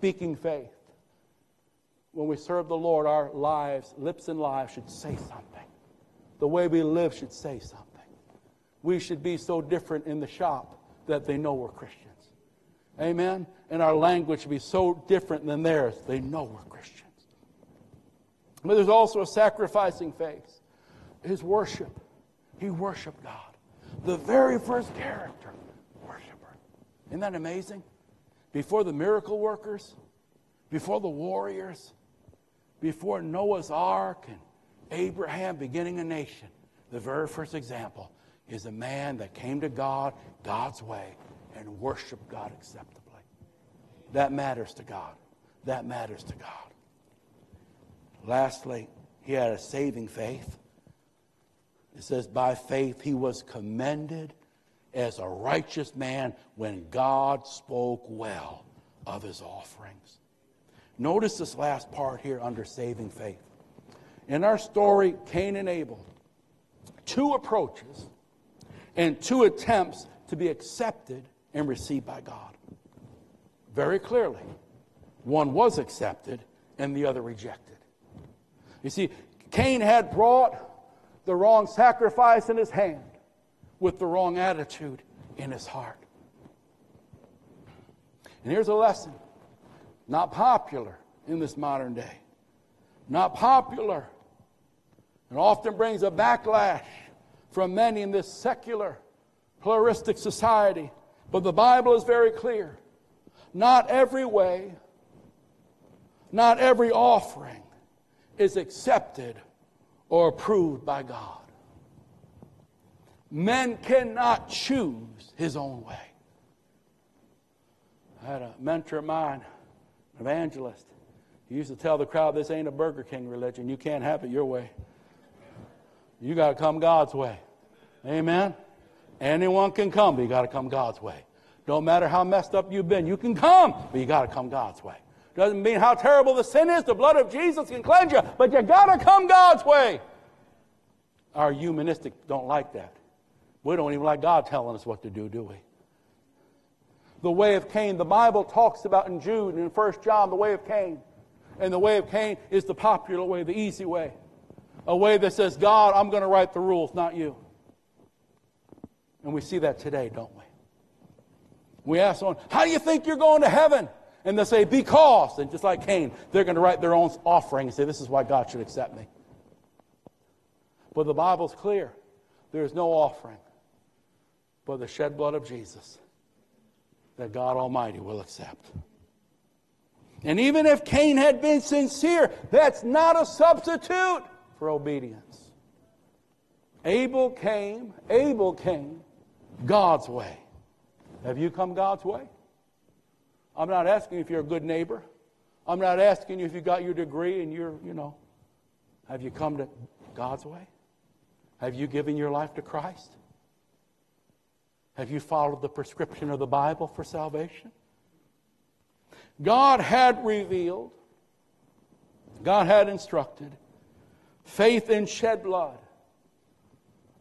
speaking faith. When we serve the Lord, our lives, lips and lives, should say something. The way we live should say something. We should be so different in the shop that they know we're Christians. Amen? And our language should be so different than theirs, they know we're Christians. But there's also a sacrificing faith. His worship. He worshiped God. The very first character, worshiper. Isn't that amazing? Before the miracle workers, before the warriors, before Noah's ark and Abraham beginning a nation, the very first example is a man that came to God God's way and worshiped God acceptably. That matters to God. That matters to God. Lastly, he had a saving faith. It says, by faith he was commended as a righteous man when God spoke well of his offerings. Notice this last part here under saving faith. In our story, Cain and Abel, two approaches and two attempts to be accepted and received by God. Very clearly, one was accepted and the other rejected. You see, Cain had brought the wrong sacrifice in his hand with the wrong attitude in his heart. And here's a lesson not popular in this modern day, not popular, and often brings a backlash from many in this secular, pluralistic society. But the Bible is very clear. Not every way, not every offering is accepted or approved by God. Men cannot choose his own way. I had a mentor of mine, an evangelist. He used to tell the crowd, This ain't a Burger King religion. You can't have it your way. You got to come God's way. Amen? Anyone can come, but you got to come God's way. Don't matter how messed up you've been, you can come, but you got to come God's way. Doesn't mean how terrible the sin is. The blood of Jesus can cleanse you, but you got to come God's way. Our humanistic don't like that. We don't even like God telling us what to do, do we? The way of Cain, the Bible talks about in Jude and in 1 John, the way of Cain. And the way of Cain is the popular way, the easy way. A way that says, God, I'm going to write the rules, not you. And we see that today, don't we? We ask someone, How do you think you're going to heaven? And they say, Because. And just like Cain, they're going to write their own offering and say, This is why God should accept me. But the Bible's clear there is no offering but the shed blood of Jesus that God Almighty will accept. And even if Cain had been sincere, that's not a substitute for obedience. Abel came, Abel came God's way. Have you come God's way? I'm not asking if you're a good neighbor. I'm not asking you if you got your degree and you're, you know, have you come to God's way? Have you given your life to Christ? Have you followed the prescription of the Bible for salvation? God had revealed, God had instructed faith in shed blood,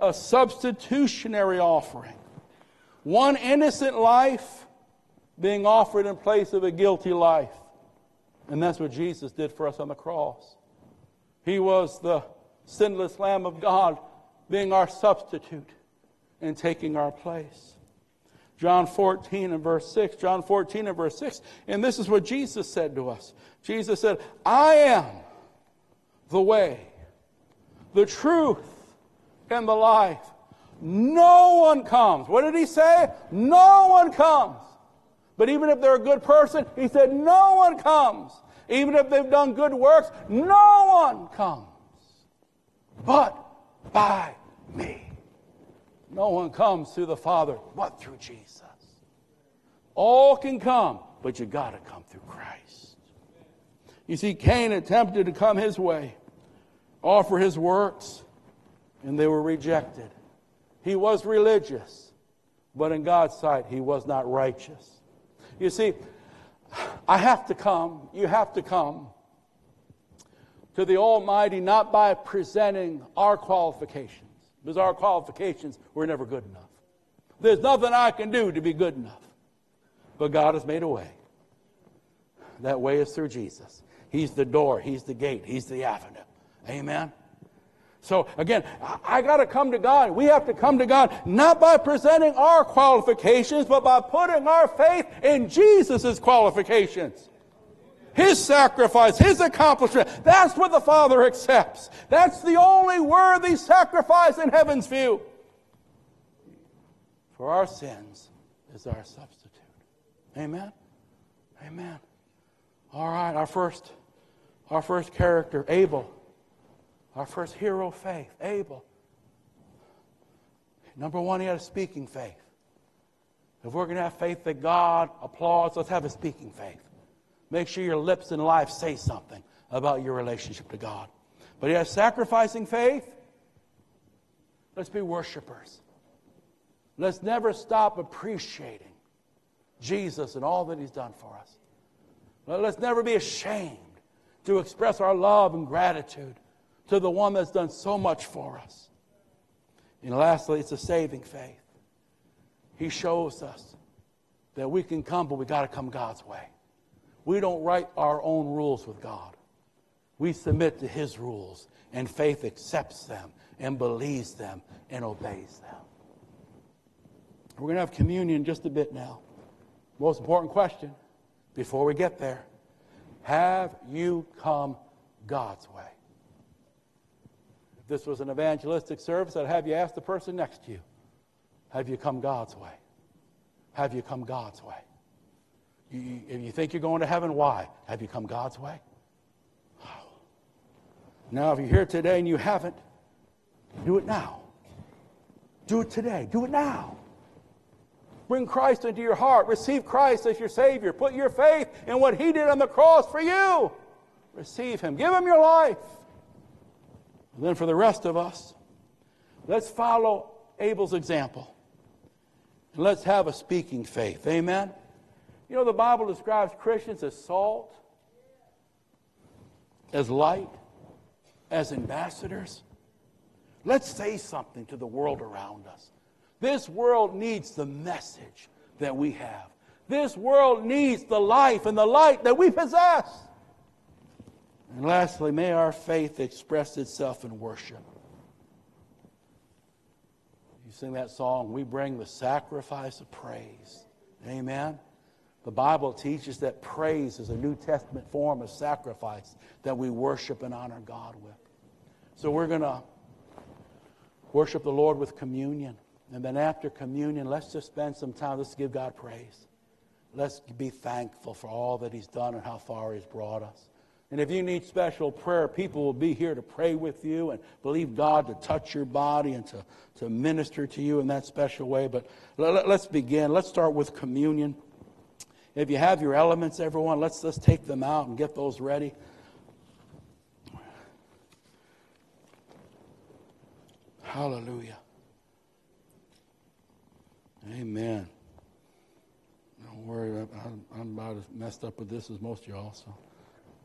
a substitutionary offering, one innocent life being offered in place of a guilty life. And that's what Jesus did for us on the cross. He was the sinless Lamb of God being our substitute and taking our place. John 14 and verse 6. John 14 and verse 6. And this is what Jesus said to us. Jesus said, I am the way, the truth, and the life. No one comes. What did he say? No one comes. But even if they're a good person, he said, no one comes. Even if they've done good works, no one comes. But by me. No one comes through the Father but through Jesus. All can come, but you got to come through Christ. You see, Cain attempted to come his way, offer his works, and they were rejected. He was religious, but in God's sight, he was not righteous. You see, I have to come, you have to come to the Almighty not by presenting our qualifications because our qualifications were never good enough. There's nothing I can do to be good enough. But God has made a way. That way is through Jesus. He's the door, He's the gate, He's the avenue. Amen. So again, I, got to come to God. We have to come to God not by presenting our qualifications, but by putting our faith in Jesus' qualifications. His sacrifice, His accomplishment. That's what the Father accepts. That's the only worthy sacrifice in heaven's view. For our sins is our substitute. Amen. Amen. All right, our first, our first character, Abel. Our first hero faith, Abel. Number one, he had a speaking faith. If we're going to have faith that God applauds, let's have a speaking faith. Make sure your lips and life say something about your relationship to God. But has sacrificing faith. Let's be worshipers. Let's never stop appreciating Jesus and all that he's done for us. Let's never be ashamed to express our love and gratitude to the one that's done so much for us. And lastly, it's a saving faith. He shows us that we can come, but we got to come God's way. We don't write our own rules with God. We submit to His rules, and faith accepts them and believes them and obeys them. We're going to have communion just a bit now. Most important question before we get there Have you come God's way? If this was an evangelistic service, I'd have you ask the person next to you Have you come God's way? Have you come God's way? You, if you think you're going to heaven, why? Have you come God's way? Now, if you're here today and you haven't, do it now. Do it today. Do it now. Bring Christ into your heart. Receive Christ as your Savior. Put your faith in what He did on the cross for you. Receive Him. Give Him your life. And then for the rest of us, let's follow Abel's example. And let's have a speaking faith. Amen? You know, the Bible describes Christians as salt, as light, as ambassadors. Let's say something to the world around us. This world needs the message that we have. This world needs the life and the light that we possess. And lastly, may our faith express itself in worship. You sing that song, we bring the sacrifice of praise. Amen. The Bible teaches that praise is a New Testament form of sacrifice that we worship and honor God with. So we're going to worship the Lord with communion. And then after communion, let's just spend some time. Let's give God praise. Let's be thankful for all that He's done and how far He's brought us. And if you need special prayer, people will be here to pray with you and believe God to touch your body and to, to minister to you in that special way. But let, us begin. Let's start with communion. If you have your elements, everyone, let's, let's take them out and get those ready. Hallelujah. Amen. Don't worry, I'm, I'm about as messed up with this as most of y'all. So.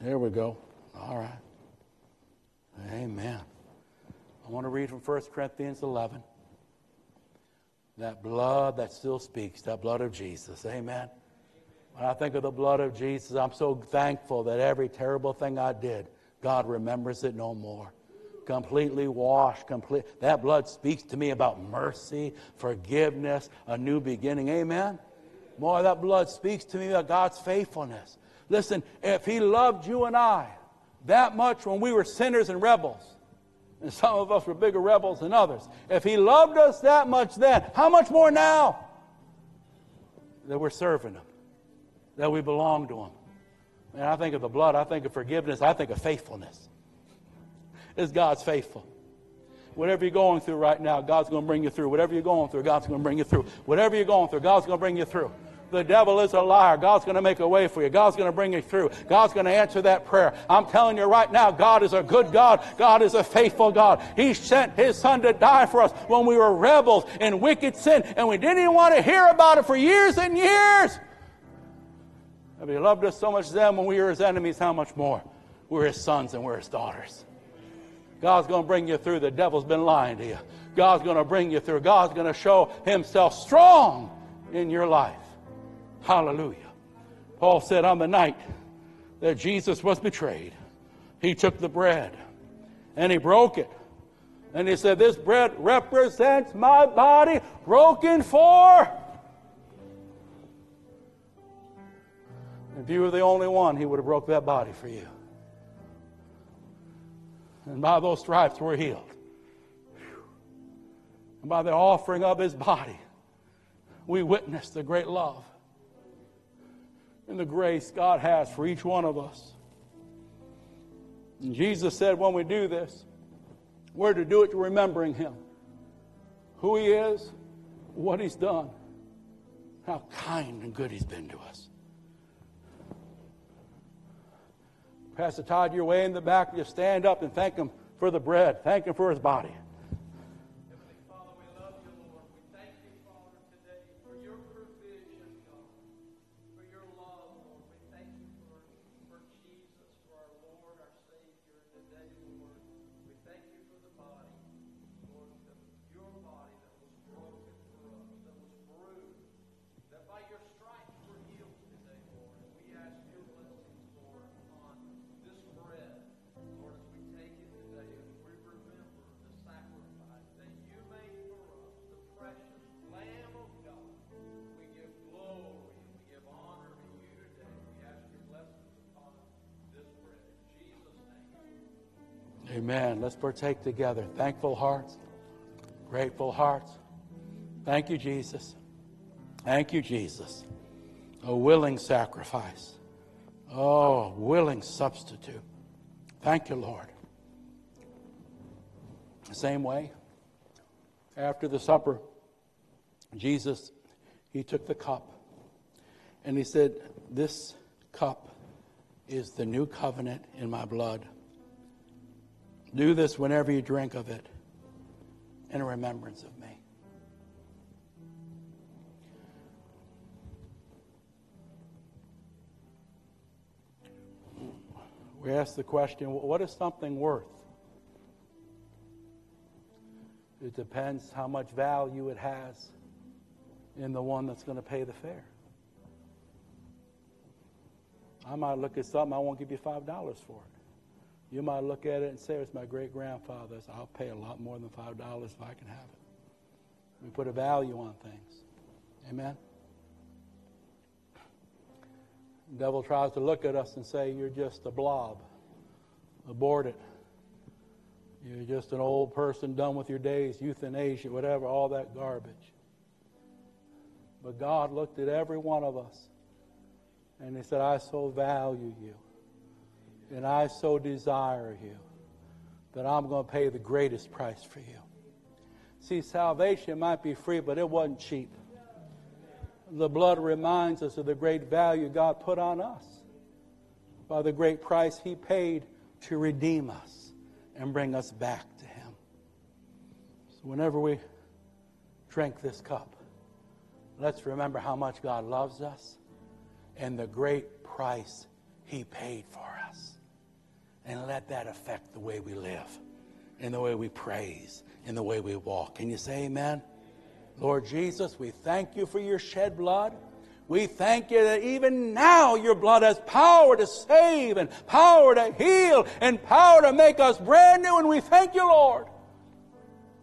There we go. All right. Amen. I want to read from 1 Corinthians 11. That blood that still speaks, that blood of Jesus. Amen. When I think of the blood of Jesus, I'm so thankful that every terrible thing I did, God remembers it no more. Completely washed, complete. That blood speaks to me about mercy, forgiveness, a new beginning. Amen. Boy, that blood speaks to me about God's faithfulness. Listen, if He loved you and I that much when we were sinners and rebels, and some of us were bigger rebels than others, if He loved us that much then, how much more now that we're serving Him, that we belong to Him? And I think of the blood, I think of forgiveness, I think of faithfulness. Is God's faithful? Whatever you're going through right now, God's going to bring you through. Whatever you're going through, God's going to bring you through. Whatever you're going through, God's going to bring you through. The devil is a liar. God's going to make a way for you. God's going to bring you through. God's going to answer that prayer. I'm telling you right now, God is a good God. God is a faithful God. He sent His Son to die for us when we were rebels in wicked sin, and we didn't even want to hear about it for years and years. If He loved us so much then when we were His enemies, how much more? We're His sons and we're His daughters. God's going to bring you through. The devil's been lying to you. God's going to bring you through. God's going to show Himself strong in your life. Hallelujah. Paul said, On the night that Jesus was betrayed, he took the bread and he broke it. And he said, This bread represents my body broken for. If you were the only one, he would have broke that body for you. And by those stripes we're healed. And by the offering of his body, we witness the great love and the grace God has for each one of us. And Jesus said, when we do this, we're to do it to remembering him, who he is, what he's done, how kind and good he's been to us. Pastor Todd, you're way in the back. Just stand up and thank him for the bread. Thank him for his body. Amen. Let's partake together. Thankful hearts, grateful hearts. Thank you, Jesus. Thank you, Jesus. A willing sacrifice. Oh, willing substitute. Thank you, Lord. The same way, after the supper, Jesus, he took the cup and he said, This cup is the new covenant in my blood. Do this whenever you drink of it in remembrance of me. We ask the question what is something worth? It depends how much value it has in the one that's going to pay the fare. I might look at something, I won't give you $5 for it. You might look at it and say, it's my great grandfather's. I'll pay a lot more than $5 if I can have it. We put a value on things. Amen? The devil tries to look at us and say, you're just a blob. Abort it. You're just an old person done with your days, euthanasia, whatever, all that garbage. But God looked at every one of us and He said, I so value you. And I so desire you that I'm going to pay the greatest price for you. See, salvation might be free, but it wasn't cheap. The blood reminds us of the great value God put on us by the great price He paid to redeem us and bring us back to Him. So, whenever we drink this cup, let's remember how much God loves us and the great price He paid for us and let that affect the way we live, and the way we praise, and the way we walk. Can you say amen? Lord Jesus, we thank you for your shed blood. We thank you that even now your blood has power to save and power to heal and power to make us brand new. And we thank you, Lord,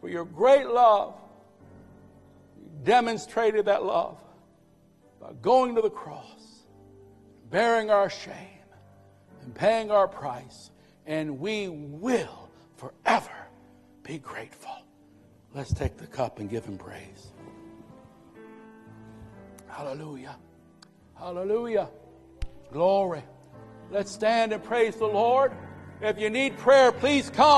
for your great love. You demonstrated that love by going to the cross, bearing our shame, and paying our price and we will forever be grateful. Let's take the cup and give him praise. Hallelujah. Hallelujah. Glory. Let's stand and praise the Lord. If you need prayer, please come.